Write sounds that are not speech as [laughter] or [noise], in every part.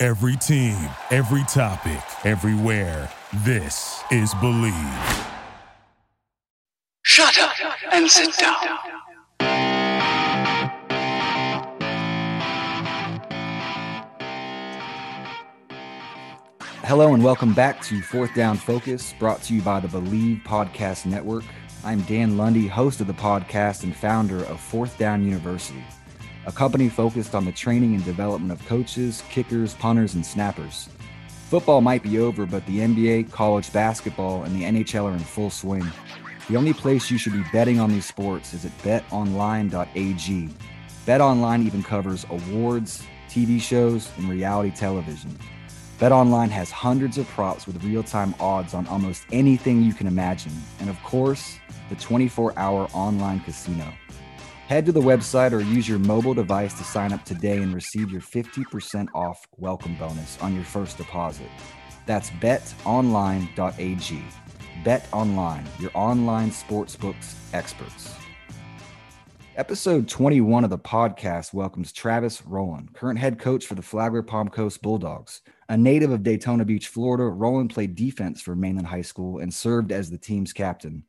Every team, every topic, everywhere. This is Believe. Shut up and sit down. Hello and welcome back to Fourth Down Focus, brought to you by the Believe Podcast Network. I'm Dan Lundy, host of the podcast and founder of Fourth Down University, a company focused on the training and development of coaches, kickers, punters, and snappers. Football might be over, but the NBA, college basketball, and the NHL are in full swing. The only place you should be betting on these sports is at betonline.ag. BetOnline even covers awards, TV shows, and reality television. BetOnline has hundreds of props with real-time odds on almost anything you can imagine, and of course, the 24-hour online casino. Head to the website or use your mobile device to sign up today and receive your 50% off welcome bonus on your first deposit. That's betonline.ag. BetOnline, your online sportsbooks experts. Episode 21 of the podcast welcomes Travis Roland, current head coach for the Flagler Palm Coast Bulldogs. A native of Daytona Beach, Florida, Roland played defense for Mainland High School and served as the team's captain.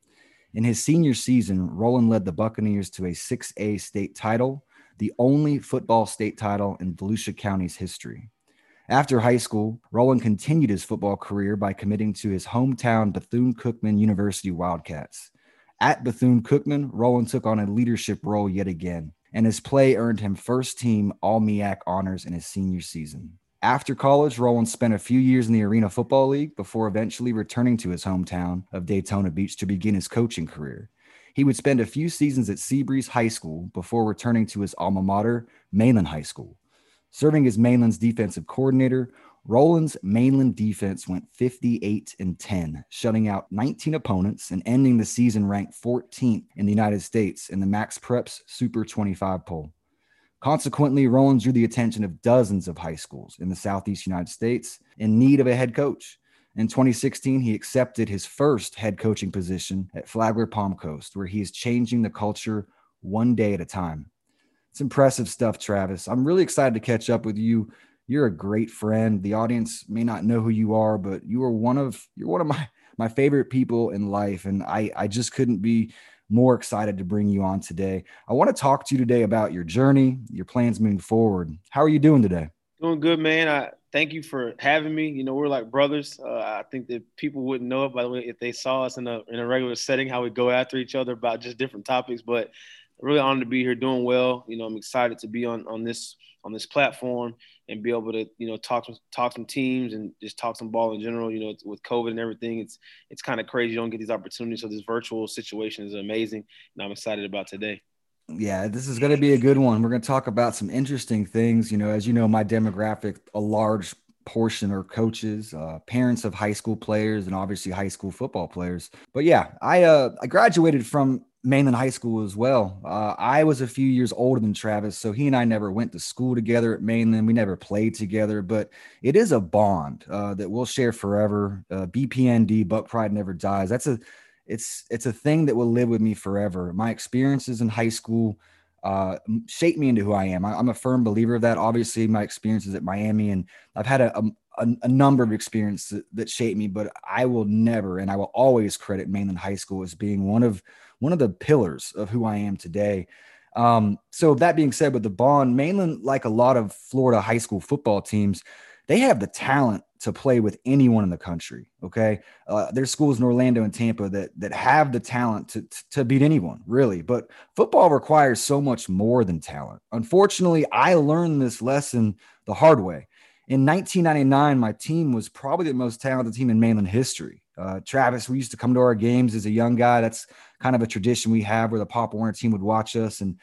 In his senior season, Roland led the Buccaneers to a 6A state title, the only football state title in Volusia County's history. After high school, Roland continued his football career by committing to his hometown Bethune Cookman University Wildcats. At Bethune Cookman, Roland took on a leadership role yet again, and his play earned him first team All MEAC honors in his senior season. After college, Roland spent a few years in the Arena Football League before eventually returning to his hometown of Daytona Beach to begin his coaching career. He would spend a few seasons at Seabreeze High School before returning to his alma mater, Mainland High School. Serving as Mainland's defensive coordinator, Roland's mainland defense went 58 and 10, shutting out 19 opponents and ending the season ranked 14th in the United States in the MaxPreps Super 25 poll. Consequently, Roland drew the attention of dozens of high schools in the Southeast United States in need of a head coach. In 2016, he accepted his first head coaching position at Flagler Palm Coast, where he is changing the culture one day at a time. It's impressive stuff, Travis. I'm really excited to catch up with you you're a great friend. The audience may not know who you are, but you are one of you're one of my my favorite people in life, and I I just couldn't be more excited to bring you on today. I want to talk to you today about your journey, your plans moving forward. How are you doing today? Doing good, man. I thank you for having me. You know, we're like brothers. Uh, I think that people wouldn't know it by the way if they saw us in a in a regular setting, how we go after each other about just different topics. But really honored to be here, doing well. You know, I'm excited to be on on this on this platform and be able to you know talk talk some teams and just talk some ball in general. You know, with COVID and everything, it's it's kind of crazy. You don't get these opportunities. So this virtual situation is amazing, and I'm excited about today. Yeah, this is going to be a good one. We're going to talk about some interesting things. You know, as you know, my demographic, a large portion are coaches, uh, parents of high school players, and obviously high school football players. But yeah, I uh, I graduated from Mainland High School as well. Uh, I was a few years older than Travis, so he and I never went to school together at Mainland. We never played together, but it is a bond uh, that we'll share forever. Uh, BPND, Buck Pride Never Dies. That's a it's it's a thing that will live with me forever. My experiences in high school uh, shaped me into who I am. I, am a firm believer of that. Obviously, my experiences at Miami, and I've had a, a, a number of experiences that, that shaped me. But I will never, and I will always credit Mainland High School as being one of one of the pillars of who I am today. Um, so that being said, with the bond, Mainland, like a lot of Florida high school football teams, they have the talent to play with anyone in the country. Okay, uh, there's schools in Orlando and Tampa that that have the talent to to beat anyone, really. But football requires so much more than talent. Unfortunately, I learned this lesson the hard way. In 1999, my team was probably the most talented team in Mainland history. Uh, Travis, we used to come to our games as a young guy. That's kind of a tradition we have where the Pop Warner team would watch us. And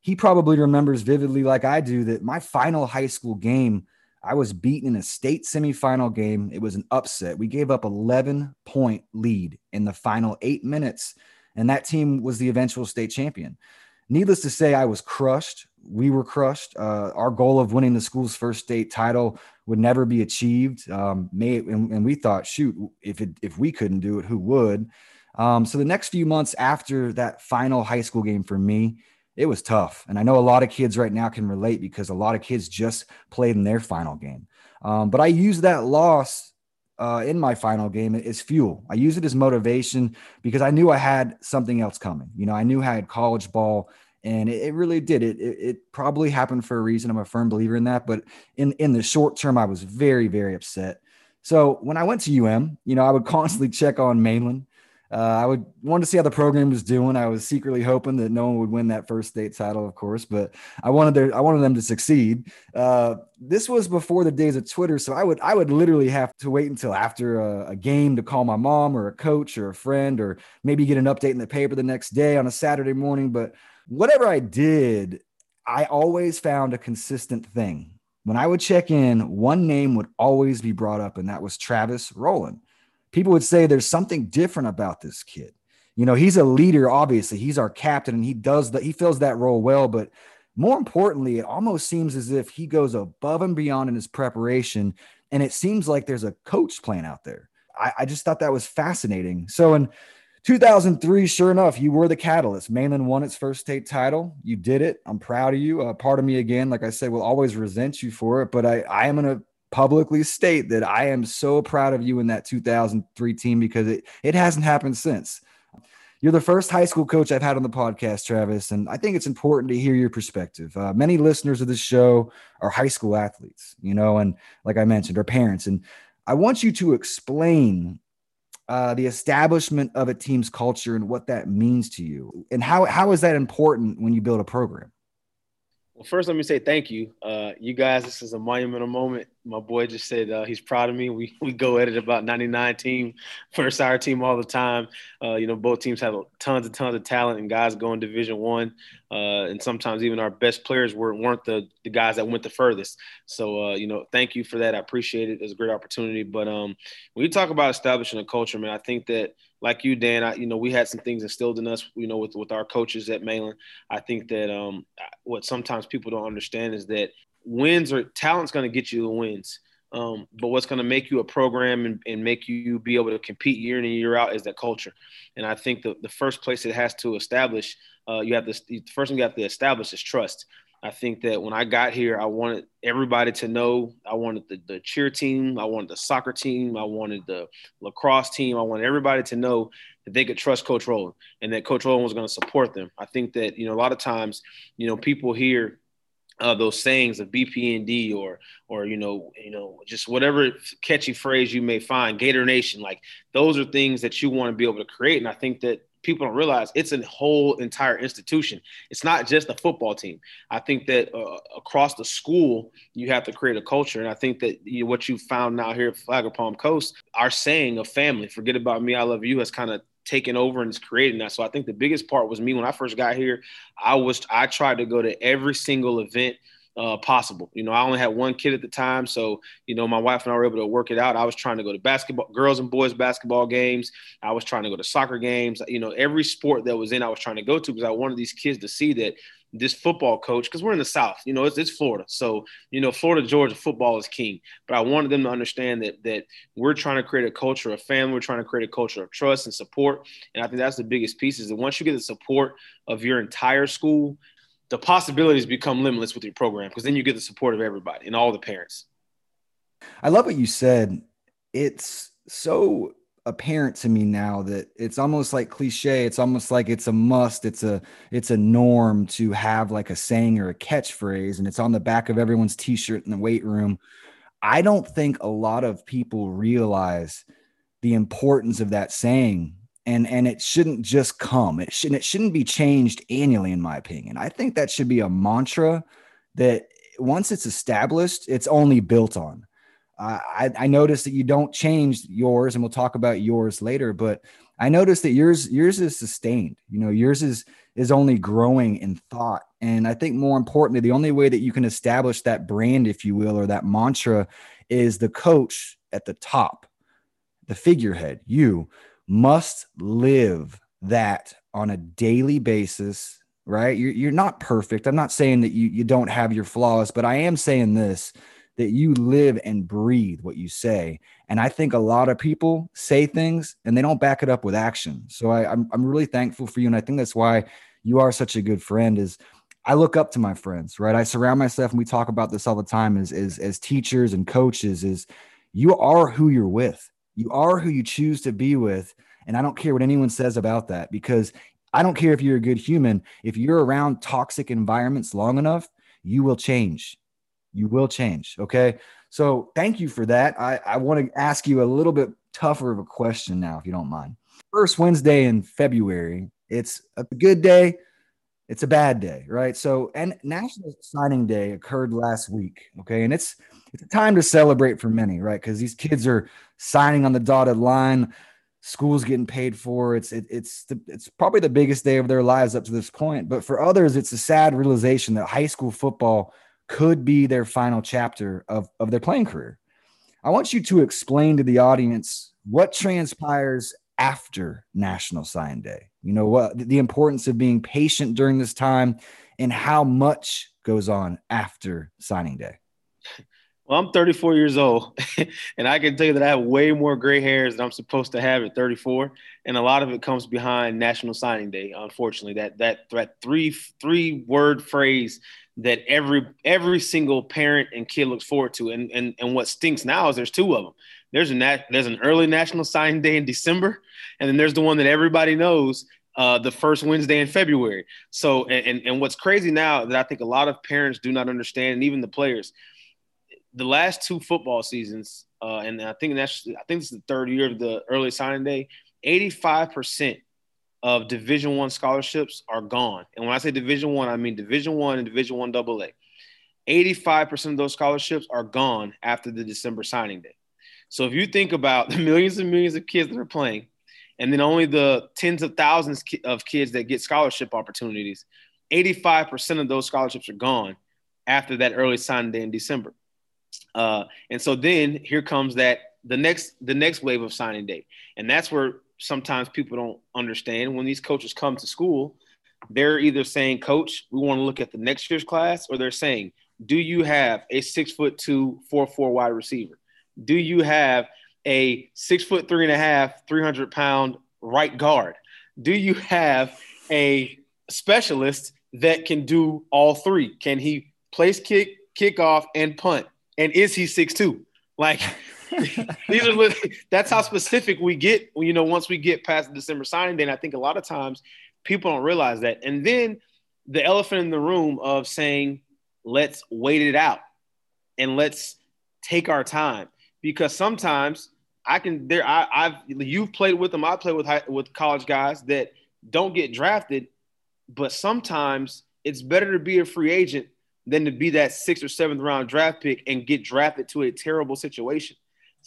he probably remembers vividly, like I do, that my final high school game I was beaten in a state semifinal game. It was an upset. We gave up 11 point lead in the final eight minutes, and that team was the eventual state champion. Needless to say, I was crushed. We were crushed. Uh, our goal of winning the school's first state title would never be achieved. Um, may, and, and, we thought, shoot, if it, if we couldn't do it, who would? Um, so the next few months after that final high school game for me, it was tough. And I know a lot of kids right now can relate because a lot of kids just played in their final game. Um, but I used that loss uh, in my final game as fuel. I use it as motivation because I knew I had something else coming. You know, I knew I had college ball, and it, it really did. It, it, it probably happened for a reason. I'm a firm believer in that. But in in the short term, I was very very upset. So when I went to UM, you know, I would [laughs] constantly check on Mainland. Uh, I would want to see how the program was doing. I was secretly hoping that no one would win that first state title, of course, but I wanted their, I wanted them to succeed. Uh, this was before the days of Twitter, so I would I would literally have to wait until after a, a, game to call my mom or a coach or a friend or maybe get an update in the paper the next day on a Saturday morning. But whatever I did, I always found a consistent thing. When I would check in, one name would always be brought up, and that was Travis Roland people would say there's something different about this kid. You know, he's a leader, obviously. He's our captain and he does that, he fills that role well. But more importantly, it almost seems as if he goes above and beyond in his preparation. And it seems like there's a coach plan out there. I, I just thought that was fascinating. So in 2003, sure enough, you were the catalyst. Mainland won its first state title. You did it. I'm proud of you. Uh, part of me, again, like I said, will always resent you for it, but I, I am going to publicly state that I am so proud of you in that 2003 team because it, it hasn't happened since. You're the first high school coach I've had on the podcast, Travis, and I think it's important to hear your perspective. Uh, many listeners of this show are high school athletes, you know, and like I mentioned, are parents. And I want you to explain uh, the establishment of a team's culture and what that means to you, and how how is that important when you build a program? Well, first, let me say thank you. Uh, you guys, this is a monumental moment. My boy just said uh, he's proud of me. We, we go at it about 99 team, first our team all the time. Uh, you know, both teams have tons and tons of talent, and guys going Division One. Uh, and sometimes even our best players weren't, weren't the, the guys that went the furthest. So, uh, you know, thank you for that. I appreciate it. It's a great opportunity. But um, when you talk about establishing a culture, man, I think that – like you, Dan, I, you know, we had some things instilled in us, you know, with, with our coaches at Mainland. I think that um, what sometimes people don't understand is that wins or talent's going to get you the wins. Um, but what's going to make you a program and, and, make you be able to compete year in and year out is that culture. And I think the, the first place it has to establish, uh, you have to, the first thing you have to establish is trust. I think that when I got here, I wanted everybody to know. I wanted the, the cheer team, I wanted the soccer team, I wanted the lacrosse team. I wanted everybody to know that they could trust Coach Roland and that Coach Roland was going to support them. I think that you know a lot of times, you know, people hear uh, those sayings of BPND or or you know you know just whatever catchy phrase you may find, Gator Nation, like those are things that you want to be able to create. And I think that people don't realize it's a whole entire institution. It's not just a football team. I think that uh, across the school, you have to create a culture. And I think that you know, what you found now here at Flagler Palm Coast, our saying of family, forget about me, I love you, has kind of taken over and is creating that. So I think the biggest part was me when I first got here. I was I tried to go to every single event – uh, possible. You know, I only had one kid at the time, so you know, my wife and I were able to work it out. I was trying to go to basketball, girls and boys basketball games. I was trying to go to soccer games. You know, every sport that was in, I was trying to go to because I wanted these kids to see that this football coach, because we're in the South, you know, it's, it's Florida, so you know, Florida, Georgia, football is king. But I wanted them to understand that that we're trying to create a culture of family, we're trying to create a culture of trust and support, and I think that's the biggest piece. Is that once you get the support of your entire school the possibilities become limitless with your program because then you get the support of everybody and all the parents. I love what you said. It's so apparent to me now that it's almost like cliche it's almost like it's a must it's a it's a norm to have like a saying or a catchphrase and it's on the back of everyone's t-shirt in the weight room i don't think a lot of people realize the importance of that saying and and it shouldn't just come. It shouldn't it shouldn't be changed annually in my opinion. I think that should be a mantra that once it's established it's only built on. I, I noticed that you don't change yours and we'll talk about yours later but i noticed that yours yours is sustained. You know yours is is only growing in thought. And I think more importantly, the only way that you can establish that brand, if you will, or that mantra is the coach at the top, the figurehead. You must live that on a daily basis, right? You're, you're not perfect. I'm not saying that you, you don't have your flaws, but I am saying this that you live and breathe what you say. And I think a lot of people say things and they don't back it up with action. So I, I'm, I'm really thankful for you. And I think that's why you are such a good friend is I look up to my friends, right? I surround myself and we talk about this all the time as, as, as teachers and coaches is you are who you're with. You are who you choose to be with. And I don't care what anyone says about that because I don't care if you're a good human. If you're around toxic environments long enough, you will change you will change. Okay. So thank you for that. I, I want to ask you a little bit tougher of a question now, if you don't mind. First Wednesday in February, it's a good day, it's a bad day, right? So, and National Signing Day occurred last week. Okay. And it's, it's a time to celebrate for many, right? Because these kids are signing on the dotted line school's getting paid for. It's it, it's the, it's probably the biggest day of their lives up to this point. But for others, it's a sad realization that high school football could be their final chapter of, of their playing career. I want you to explain to the audience what transpires after National Sign Day. You know what the importance of being patient during this time and how much goes on after signing day. Well, I'm 34 years old, [laughs] and I can tell you that I have way more gray hairs than I'm supposed to have at 34, and a lot of it comes behind National Signing Day. Unfortunately, that that that three three word phrase that every every single parent and kid looks forward to. And and and what stinks now is there's two of them. There's a nat- there's an early national signing day in December, and then there's the one that everybody knows, uh, the first Wednesday in February. So and and what's crazy now that I think a lot of parents do not understand, and even the players, the last two football seasons, uh, and I think that's I think this is the third year of the early signing day. 85 percent of Division One scholarships are gone. And when I say Division One, I, mean Division One and Division One Double A. 85% of those scholarships are gone after the December signing day. So if you think about [laughs] the millions and millions of kids that are playing, and then only the tens of thousands of kids that get scholarship opportunities, 85% of those scholarships are gone after that early signing day in December. Uh, and so then here comes that the next the next wave of signing day, and that's where sometimes people don't understand. When these coaches come to school they're either saying coach we want to look at the next year's class or they're saying do you have a six foot two four four wide receiver? Do you have a six foot three and a half 300 pound right guard. Do you have a specialist that can do all three? Can he place kick kick off and punt? And is he six two? Like [laughs] These are that's how specific we get. You know, once we get past the December signing and I think a lot of times people don't realize that. And then the elephant in the room of saying, "Let's wait it out and let's take our time," because sometimes I can. There, I, I've you've played with them. I play with with college guys that don't get drafted, but sometimes it's better to be a free agent than to be that sixth or seventh round draft pick and get drafted to a terrible situation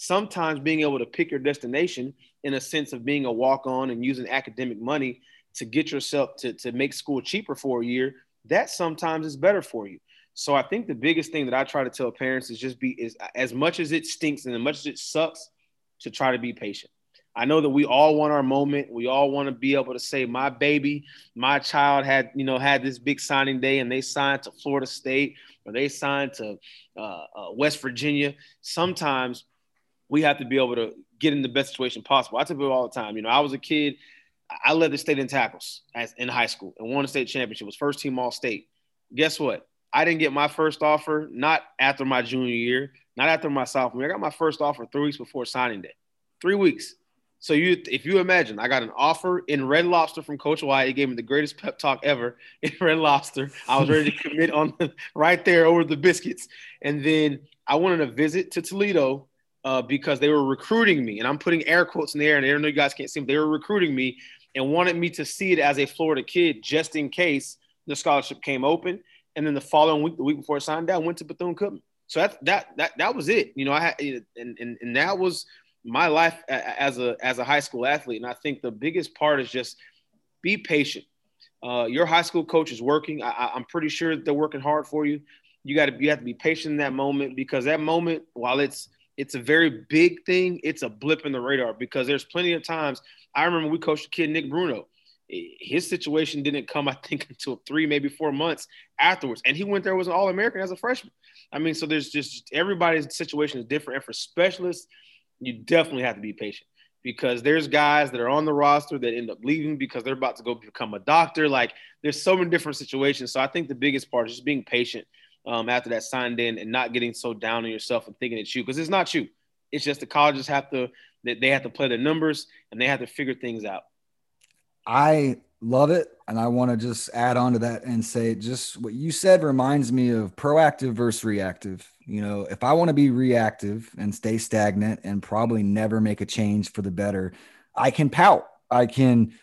sometimes being able to pick your destination in a sense of being a walk on and using academic money to get yourself to, to make school cheaper for a year, that sometimes is better for you. So I think the biggest thing that I try to tell parents is just be is as much as it stinks and as much as it sucks to try to be patient. I know that we all want our moment. We all want to be able to say, my baby, my child had, you know, had this big signing day and they signed to Florida State or they signed to uh, uh, West Virginia. Sometimes we have to be able to get in the best situation possible. I tell people all the time, you know, I was a kid, I led the state in tackles as in high school and won a state championship, was first team all state. Guess what? I didn't get my first offer, not after my junior year, not after my sophomore. I got my first offer three weeks before signing day. Three weeks. So you, if you imagine, I got an offer in Red Lobster from Coach White. He gave me the greatest pep talk ever [laughs] in Red Lobster. I was ready to [laughs] commit on the, right there over the biscuits, and then I wanted a visit to Toledo uh, because they were recruiting me, and I'm putting air quotes in the air, and I don't know you guys can't see them. They were recruiting me and wanted me to see it as a Florida kid, just in case the scholarship came open. And then the following week, the week before I signed down, went to Bethune Cookman. So that that that that was it. You know, I had and and, and that was my life as a as a high school athlete. And I think the biggest part is just be patient. Uh, your high school coach is working. I, am pretty sure they're working hard for you. You got to you have to be patient in that moment because that moment, while it's it's a very big thing, it's a blip in the radar because there's plenty of times. I remember we coached a kid, Nick Bruno. His situation didn't come, I think, [laughs] until three, maybe four months afterwards, and he went there was an All American as a freshman. I mean, so there's just everybody's situation is different, and for specialists, you definitely have to be patient because there's guys that are on the roster that end up leaving because they're about to go become a doctor. Like there's so many different situations. So I think the biggest part is just being patient um, after that signed in and not getting so down on yourself and thinking it's you because it's not you. It's just the colleges have to they have to play their numbers and they have to figure things out. I love it. And I want to just add on to that and say just what you said reminds me of proactive versus reactive. You know, if I want to be reactive and stay stagnant and probably never make a change for the better, I can pout. I can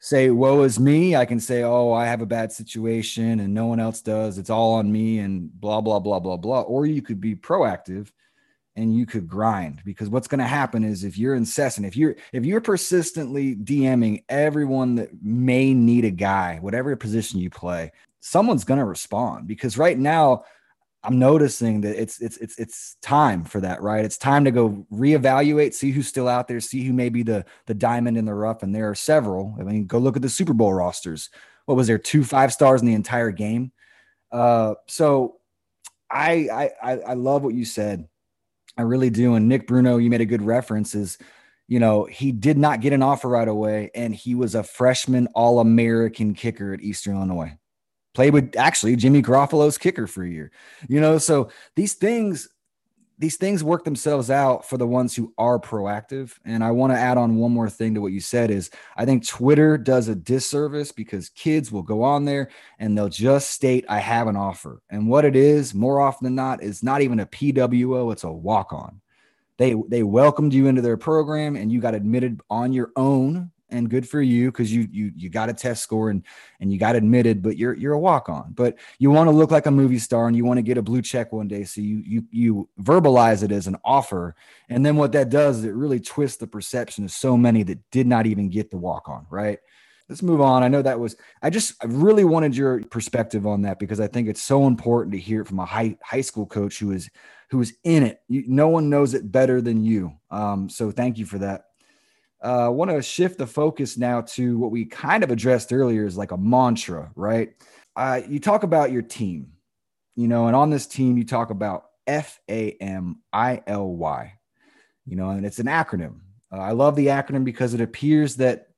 say, woe is me. I can say, oh, I have a bad situation and no one else does. It's all on me and blah, blah, blah, blah, blah. Or you could be proactive and you could grind because what's going to happen is if you're incessant if you're if you're persistently dming everyone that may need a guy whatever position you play someone's going to respond because right now i'm noticing that it's it's it's it's time for that right? It's time to go reevaluate see who's still out there see who may be the the diamond in the rough and there are several. I mean go look at the super bowl rosters. What was there two five stars in the entire game? Uh so i i i love what you said I really do. And Nick Bruno, you made a good reference, is you know, he did not get an offer right away, and he was a freshman All American kicker at Eastern Illinois. Played with actually Jimmy Garoppolo's kicker for a year. You know, so these things these things work themselves out for the ones who are proactive. And I want to add on one more thing to what you said is I think Twitter does a disservice because kids will go on there and they'll just state I have an offer. And what it is, more often than not, is not even a PWO, it's a walk-on. They they welcomed you into their program and you got admitted on your own and good for you because you you you got a test score and and you got admitted but you're you're a walk on but you want to look like a movie star and you want to get a blue check one day so you you you verbalize it as an offer. And then what that does is it really twists the perception of so many that did not even get the walk on right? Let's move on. I know that was i just I really wanted your perspective on that because i think it's so important to hear it from a high high school coach who is who is in it. You, no one knows it better than you. Um, so thank you for that I uh, want to shift the focus now to what we kind of addressed earlier is like a mantra, right? Uh, you talk about your team, you know, and on this team, you talk about F A M I L Y, you know, and it's an acronym. Uh, I love the acronym because it appears that,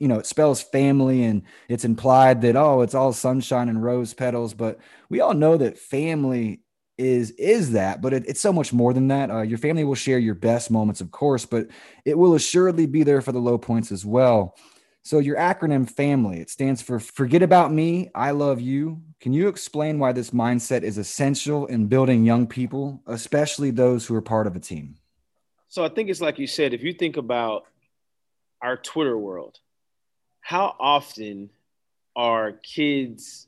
you know, it spells family and it's implied that, oh, it's all sunshine and rose petals. But we all know that family is is that but it, it's so much more than that. Uh, your family will share your best moments of course but it will assuredly be there for the low points as well. So your acronym family it stands for forget about me i love you. Can you explain why this mindset is essential in building young people especially those who are part of a team? So i think it's like you said if you think about our twitter world how often are kids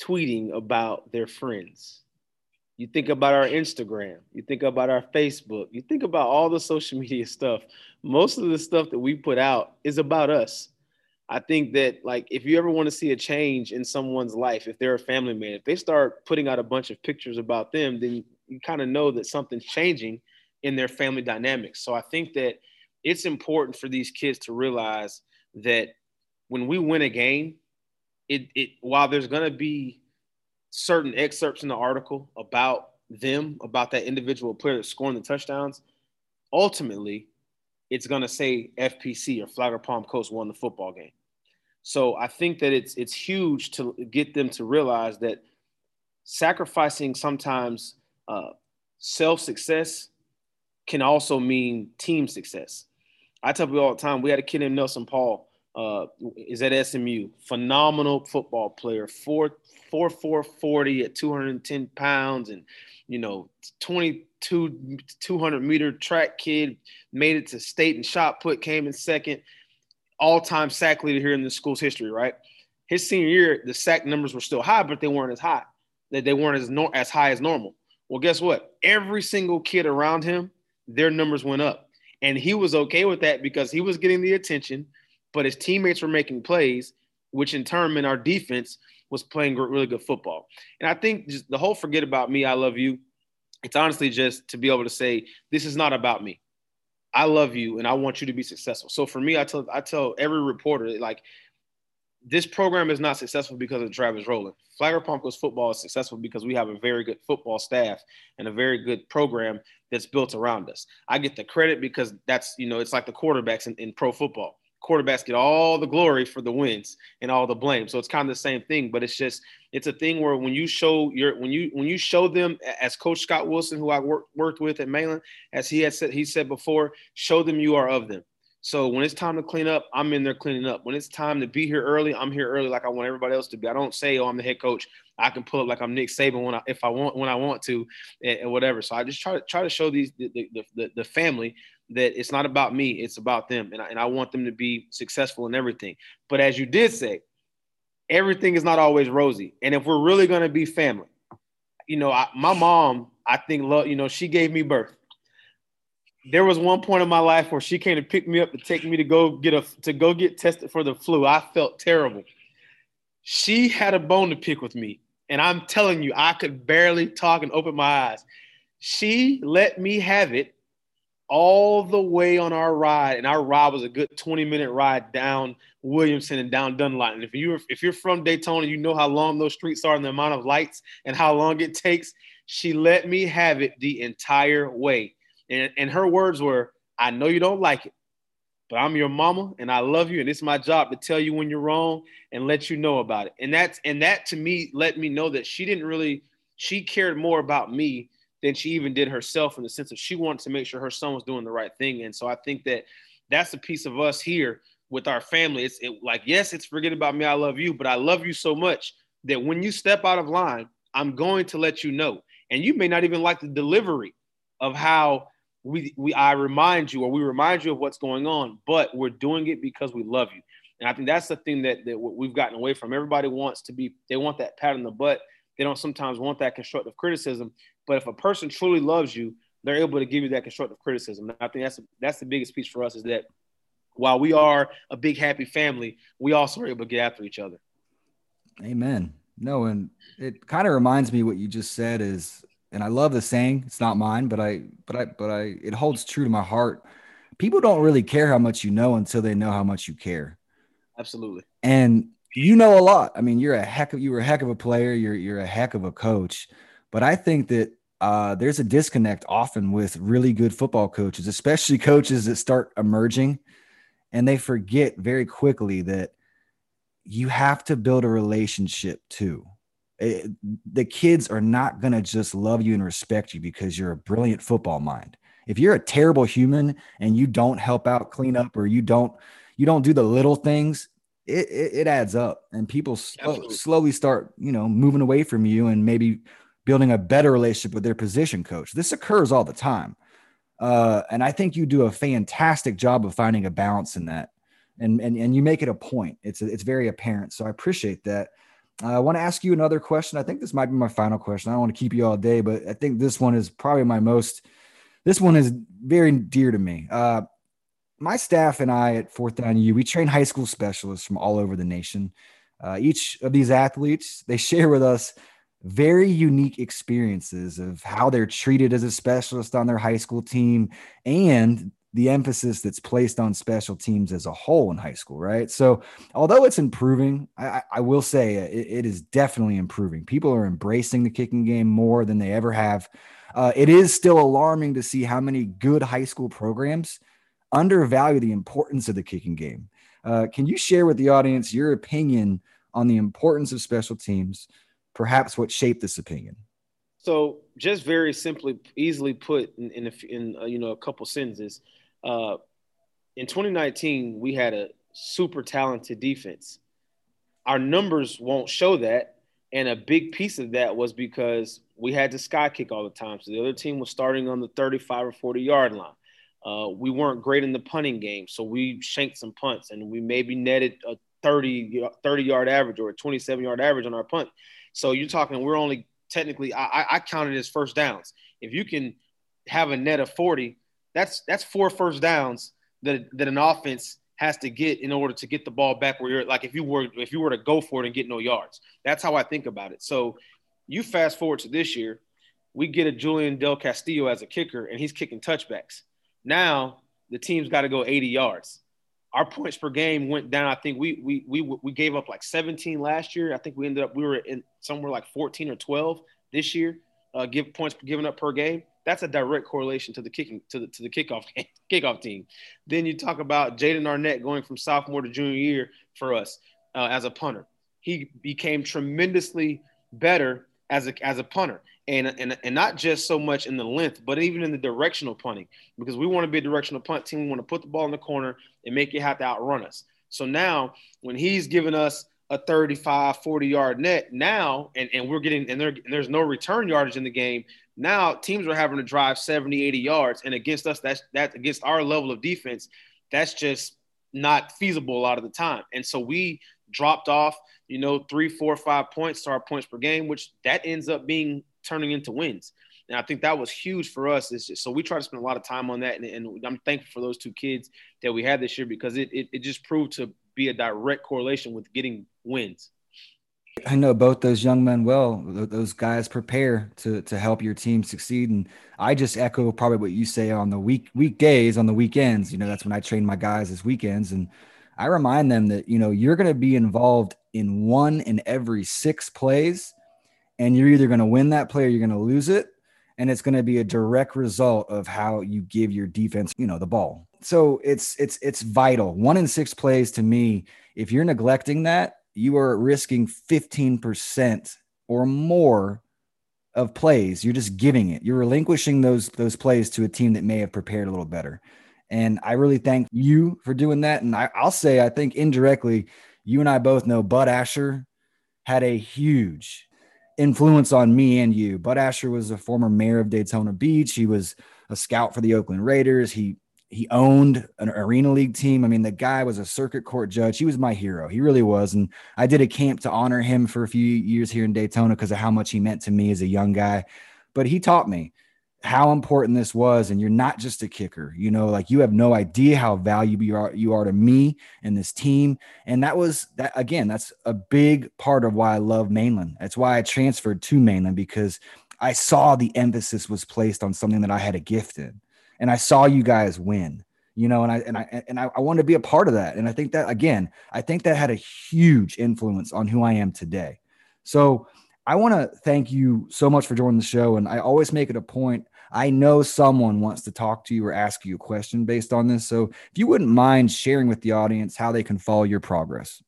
tweeting about their friends. You think about our Instagram, you think about our Facebook, you think about all the social [laughs] media stuff. Most of the stuff that we put out is about us. I think that like if you ever want to see a change in someone's life, if they're a family man, if they start putting out a bunch of pictures about them, then you, you kind of know that something's changing in their family dynamics. So I think that it's important for these kids to realize that when we win a game, it it while there's going to be certain excerpts in the article about them, about that individual player that's scoring the touchdowns, ultimately it's going to say FPC or Flagler Palm Coast won the football game. So I think that it's it's huge to get them to realize that sacrificing sometimes uh, self success can also mean team success. I tell people all the time. We had a kid named Nelson Paul uh, is at SMU. Phenomenal football player, four four four forty at 210 pounds, and you know 22 200 meter track kid. Made it to state and shot put, came in second, all time sack leader here in the school's history. Right, his senior year, the sack numbers were still high, but they weren't as high. That they weren't as no, as high as normal. Well, guess what? Every single kid around him, their numbers went up, and he was okay with that because he was getting the attention but his teammates were making plays which in turn meant our defense was playing really good football. And I think just the whole forget about me, I love you. It's honestly just to be able to say, this is not about me. I love you and I want you to be successful. So for me, I tell I tell every reporter like this program is not successful because of Travis Roland. Flagler Palm Coast football is successful because we have a very good football staff and a very good program that's built around us. I get the credit because that's, you know, it's like the quarterbacks in, in pro football quarterbacks get all the glory for the wins and all the blame. So it's kind of the same thing, but it's just it's a thing where when you show your when you when you show them as Coach Scott Wilson, who I worked worked with at Mainland, as he had said he said before, show them you are of them. So when it's time to clean up, I'm in there cleaning up. When it's time to be here early, I'm here early like I want everybody else to be. I don't say, "Oh, I'm the head coach." I can pull up like I'm Nick Saban when I if I want when I want to, and, and whatever. So I just try to try to show these the, the, the, the family that it's not about me, it's about them. And I, and I want them to be successful in everything. But as you did say, everything is not always rosy. And if we're really going to be family, you know, I, my mom, I think, love, you know, she gave me birth. There was one point in my life where she came to pick me up to take me to go get a to go get tested for the flu. I felt terrible. She had a bone to pick with me, and I'm telling you, I could barely talk and open my eyes. She let me have it all the way on our ride, and our ride was a good 20 minute ride down Williamson and down Dunlawton. And if you if you're from Daytona, you know how long those streets are and the amount of lights and how long it takes. She let me have it the entire way. And, and her words were, I know you don't like it, but I'm your mama and I love you. And it's my job to tell you when you're wrong and let you know about it. And that's and that to me let me know that she didn't really, she cared more about me than she even did herself in the sense of she wanted to make sure her son was doing the right thing. And so I think that that's a piece of us here with our family. It's it, like, yes, it's forget about me. I love you, but I love you so much that when you step out of line, I'm going to let you know. And you may not even like the delivery of how we, we I remind you or we remind you of what's going on, but we're doing it because we love you. And I think that's the thing that, that we've gotten away from. Everybody wants to be, they want that pat on the butt. They don't sometimes want that constructive criticism. But if a person truly loves you, they're able to give you that constructive criticism. And I think that's that's the biggest piece for us is that while we are a big happy family, we also are able to get after each other. Amen. No, and it kind of reminds me what you just said is, and I love the saying. It's not mine, but I, but I, but I, it holds true to my heart. People don't really care how much you know until they know how much you care. Absolutely. And you know a lot. I mean, you're a heck of you were a heck of a player. You're you're a heck of a coach. But I think that uh, there's a disconnect often with really good football coaches, especially [laughs] coaches that start emerging, and they forget very quickly that you have to build a relationship too. It, the kids are not going to just love you and respect you because you're a brilliant football mind. If you're a terrible human and you don't help out clean up or you don't you don't do the little things, it, it, it adds up and people slow, slowly start, you know, moving away from you and maybe building a better relationship with their position coach. This occurs all the time. Uh, and I think you do a fantastic job of finding a balance in that. And, and, and you make it a point. It's, it's very apparent. So I appreciate that. Uh, I want to ask you another question. I think this might be my final question. I don't want to keep you all day, but I think this one is probably my most, this one is very dear to me. Uh, my staff and I at Fourth Down U, we train high school specialists from all over the nation. Uh, each of these athletes, they [laughs] share with us very unique experiences of how they're treated as a specialist on their high school team and the emphasis that's placed on special teams as a whole in high school, right? So, although it's improving, I, I will say it, it is definitely improving. People are embracing the kicking game more than they ever have. Uh, it is still alarming to see how many good high school programs undervalue the importance of the kicking game. Uh, can you share with the audience your opinion on the importance of special teams? Perhaps what shaped this opinion? So, just very simply, easily put in in, a, in uh, you know a couple sentences, uh, in 2019 we had a super talented defense. Our numbers won't show that, and a big piece of that was because we had to sky kick all the time. So the other team was starting on the 35 or 40 yard line. Uh, we weren't great in the punting game, so we shanked some punts, and we maybe netted a 30 30 yard average or a 27 yard average on our punt. So you're talking, we're only technically, I, I counted as first downs. If you can have a net of 40, that's that's four first downs that, that an offense has to get in order to get the ball back where you're like if you were if you were to go for it and get no yards. That's how I think about it. So you fast forward to this year, we get a Julian Del Castillo as a kicker, and he's kicking touchbacks. Now the team's got to go 80 yards. Our points per game went down. I think we we we we gave up like 17 last year. I think we ended up we were in somewhere like 14 or 12 this year. Uh, give points given up per game. That's a direct correlation to the kicking to the to the kickoff [laughs] kickoff team. Then you talk about Jaden Arnett going from sophomore to junior year for us uh, as a punter. He became tremendously better as a as a punter and, and and not just so much in the length, but even in the directional punting, because we want to be a directional punt team. We want to put the ball in the corner and make it have to outrun us. So now, when he's giving us a 35, 40 yard net now, and, and we're getting and, there, and there's no return yardage in the game. Now teams are having to drive 70, 80 yards, and against us, that's that against our level of defense, that's just not feasible a lot of the time. And so we dropped off, you know, three, four, five points to our points per game, which that ends up being turning into wins. And I think that was huge for us. Just, so we try to spend a lot of time on that. And, and, I'm thankful for those two kids that we had this year because it, it, it just proved to be a direct correlation with getting wins. I know both those young men well. Those guys prepare to to help your team succeed, and I just echo probably what you say on the week weekdays, on the weekends. You know, that's when I train my guys as weekends, and I remind them that you know you're going to be involved in one in every six plays, and you're either going to win that play or you're going to lose it, and it's going to be a direct result of how you give your defense, you know, the ball. So it's it's it's vital. One in six plays to me, if you're neglecting that, you are risking 15% or more of plays. You're just giving it. You're relinquishing those those plays to a team that may have prepared a little better. And I really thank you for doing that. And I, will say, I think indirectly, you and I both know Bud Asher had a huge influence on me and you. Bud Asher was a former mayor of Daytona Beach. He was a scout for the Oakland Raiders. He he owned an arena league team. I mean, the guy was a circuit court judge. He was my hero. He really was. And I did a camp to honor him for a few years here in Daytona because of how much he meant to me as a young guy. But he taught me how important this was and you're not just a kicker you know like you have no idea how valuable you are you are to me and this team. And that was that again that's a big part of why i love mainland. That's why i transferred to mainland because i saw the emphasis was placed on something that i had a gift in and i saw you guys win you know and i and i and i, I want to be a part of that. And i think that again i think that had a huge influence on who i am today. So I want to thank you so much for joining the show. And I always make it a point I know someone wants to talk to you or ask you a question based on this. So if you wouldn't mind sharing with the audience how they can follow your progress.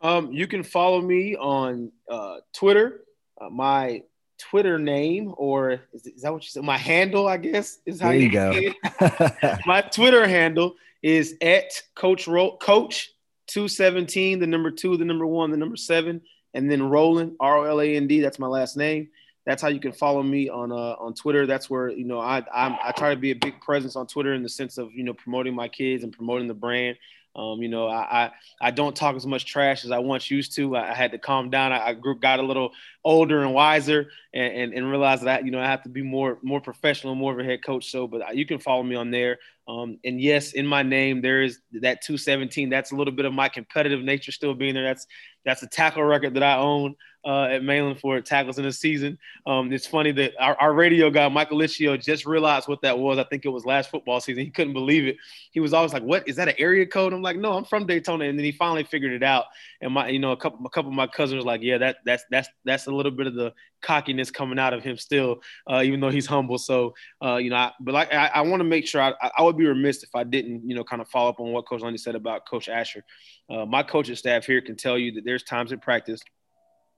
Um, you can follow me on uh, Twitter. Uh, my Twitter name, or is, is, that what you said? My handle, I guess, is how there you, go. [laughs] my Twitter handle is at Coach Ro- Coach two seventeen, the number two, the number one, the number seven, and then Roland R O L A N D. That's my last name that's how you can follow me on uh, on Twitter. That's where you know I I'm, i try to be a big presence on Twitter in the sense of you know promoting my kids and promoting the brand. Um, you know, I, I, I don't talk as much trash as I once used to. I, I had to calm down. I, I grew, got a little older and wiser, and, and, and realized that you know I have to be more more professional, more of a head coach. So, but you can follow me on there. Um, and yes, in my name there is that 217. That's a little bit of my competitive nature still being there. That's that's a tackle record that I own uh, at Mainland for tackles in a season. Um, it's funny that our, our, radio guy, Michael Lichio, just realized what that was. I think it was last football season. He couldn't believe it. He was always like, "What is that? An area code?" I'm like, "No, I'm from Daytona." And then he finally figured it out. And my, you know, a couple, a couple of my cousins like, "Yeah, that that's that's that's a little bit of the cockiness coming out of him still, uh, even though he's humble." So, uh, you know, I, but like I, I want to make sure I, I would be remiss if I didn't, you know, kind of follow up on what Coach Lundy said about Coach Asher. Uh, my coaching staff here can tell you that there's times in practice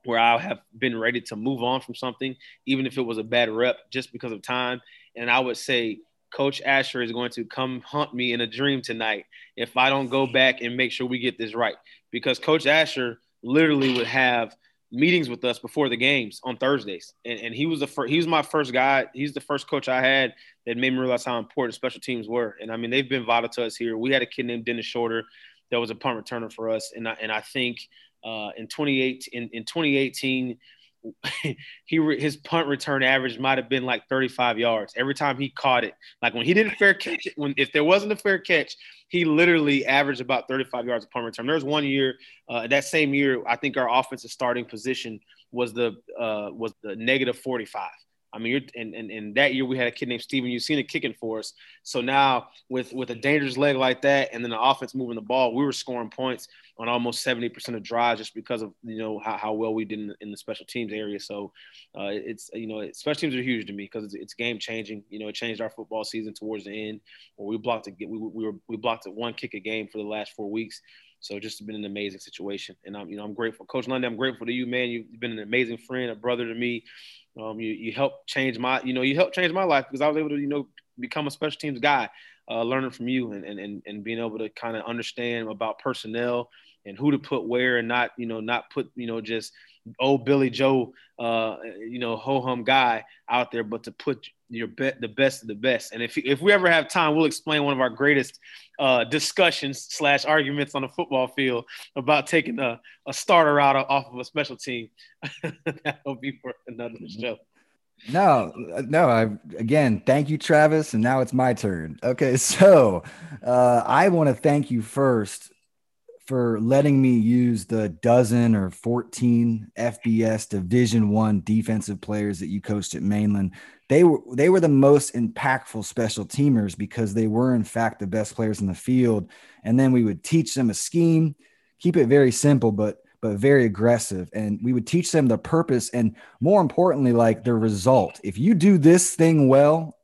where I have been ready to move on from something, even if it was a bad rep, just because of time. And I would say, Coach Asher is going to come hunt me in a dream tonight if I don't go back and make sure we get this right. Because Coach Asher literally would have meetings with us before the games on Thursdays, and, and he was the. He was my first guy. He's the first coach I had that made me realize how important special teams were. And I mean, they've been vital to us here. We had a kid named Dennis Shorter that was a punt returner for us, and I, and I think uh, in 28 in, in 2018 [laughs] he his punt return average might have been like 35 yards every time he caught it. Like when he didn't fair catch, it, when if there wasn't a fair catch, he literally averaged about 35 yards of punt return. There was one year, uh, that same year, I think our offensive starting position was the uh, was the negative 45. I mean, you're, and, and, and that year we had a kid named Steven Usina kicking for us. So now with with a dangerous leg like that, and then the offense moving the ball, we were scoring points on almost 70% of drives just because of you know how, how well we did in the, in the special teams area. So uh, it's you know special teams are huge to me because it's, it's, game changing. You know, it changed our football season towards the end where we blocked a, we, we were we blocked at one kick a game for the last four weeks. So just been an amazing situation, and I'm you know I'm grateful, Coach Lundy. I'm grateful to you, man. You've been an amazing friend, a brother to me. Um, you you helped change my you know you helped change my life because I was able to you know become a special teams guy, uh, learning from you and and and being able to kind of understand about personnel and who to put where and not you know not put you know just old Billy Joe uh, you know ho hum guy out there, but to put your bet the best of the best. And if if we ever have time, we'll explain one of our greatest uh, discussions slash arguments on the football field about taking a, a starter out off of a special team. [laughs] That'll be for another show. No, no. I again, thank you, Travis, and now it's my turn. Okay, [laughs] so uh, I want to thank you first for letting me use the dozen or 14 FBS Division 1 defensive players that you coached at Mainland. They were they were the most impactful special teamers because they were in fact the best players in the field and then we would teach them a scheme, keep it very simple but but very aggressive and we would teach them the purpose and more importantly like the result. If you do this thing well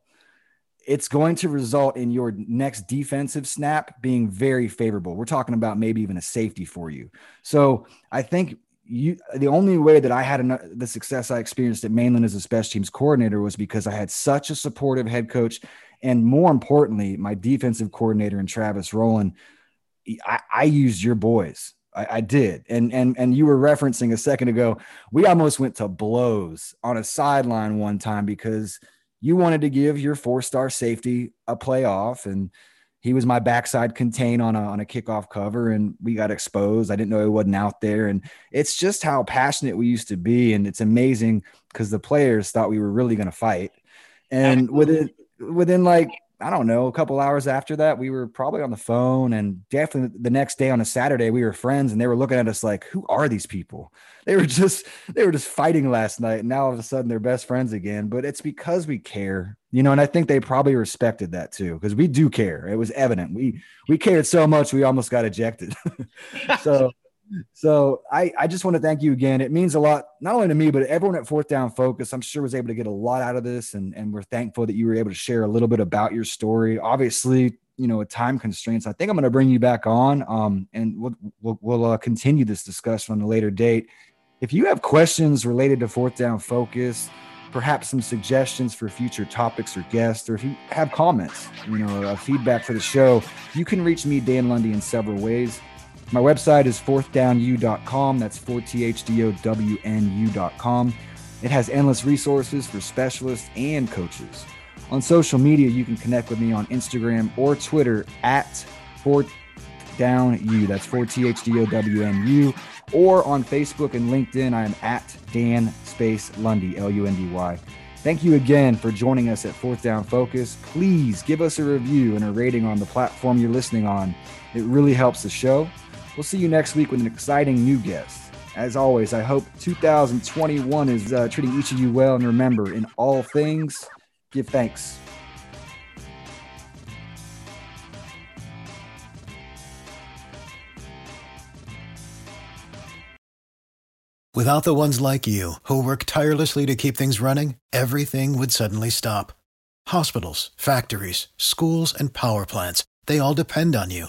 it's going to result in your next defensive snap being very favorable. We're talking about maybe even a safety for you. So I think you the only way that I had enough, the success I experienced at Mainland as a special teams coordinator was because I had such a supportive head coach, and more importantly, my defensive coordinator and Travis Roland. I, I used your boys. I, I, did, and and and you were referencing a second ago. We almost went to blows on a sideline one time because you wanted to give your four star safety a playoff and he was my backside contain on a, on a kickoff cover and we got exposed. I didn't know he wasn't out there. And it's just how passionate we used to be. And it's amazing because the players thought we were really going to fight. And within, within like I don't know, a couple hours after that, we were probably on the phone. And definitely the next day on a Saturday, we were friends and they were looking at us like, who are these people? [laughs] They were just, they were just fighting last night. And now all of a sudden they're best friends again. But it's because we care, you know, and I think they probably respected that too, because we do care. It was evident. We, we cared so much, we almost got ejected. [laughs] so, so I, I just want to thank you again. It means a lot, not only to me, but everyone at Fourth Down Focus. I'm sure was able to get a lot out of this, and and we're thankful that you were able to share a little bit about your story. Obviously, you know, with time constraints, I think I'm going to bring you back on, um, and we'll we'll, we'll uh, continue this discussion on a later date. If you have questions related to Fourth Down Focus, perhaps some suggestions for future topics or guests, or if you have comments, you know, uh, feedback for the show, you can reach me, Dan Lundy, in several ways. My website is fourthdownu.com. That's 4THDOWNU.com. It has endless resources for specialists and coaches. On social media, you can connect with me on Instagram or Twitter at fourthdownu. That's 4THDOWNU. Or on Facebook and LinkedIn, I am at Dan Space Lundy, L U N D Y. Thank you again for joining us at Fourth Down Focus. Please give us a review and a rating on the platform you're listening on. It really helps the show. We'll see you next week with an exciting new guest. As always, I hope 2021 is uh, treating each of you well. And remember, in all things, give thanks. Without the ones like you, who work tirelessly to keep things running, everything would suddenly stop. Hospitals, factories, schools, and power plants, they all depend on you.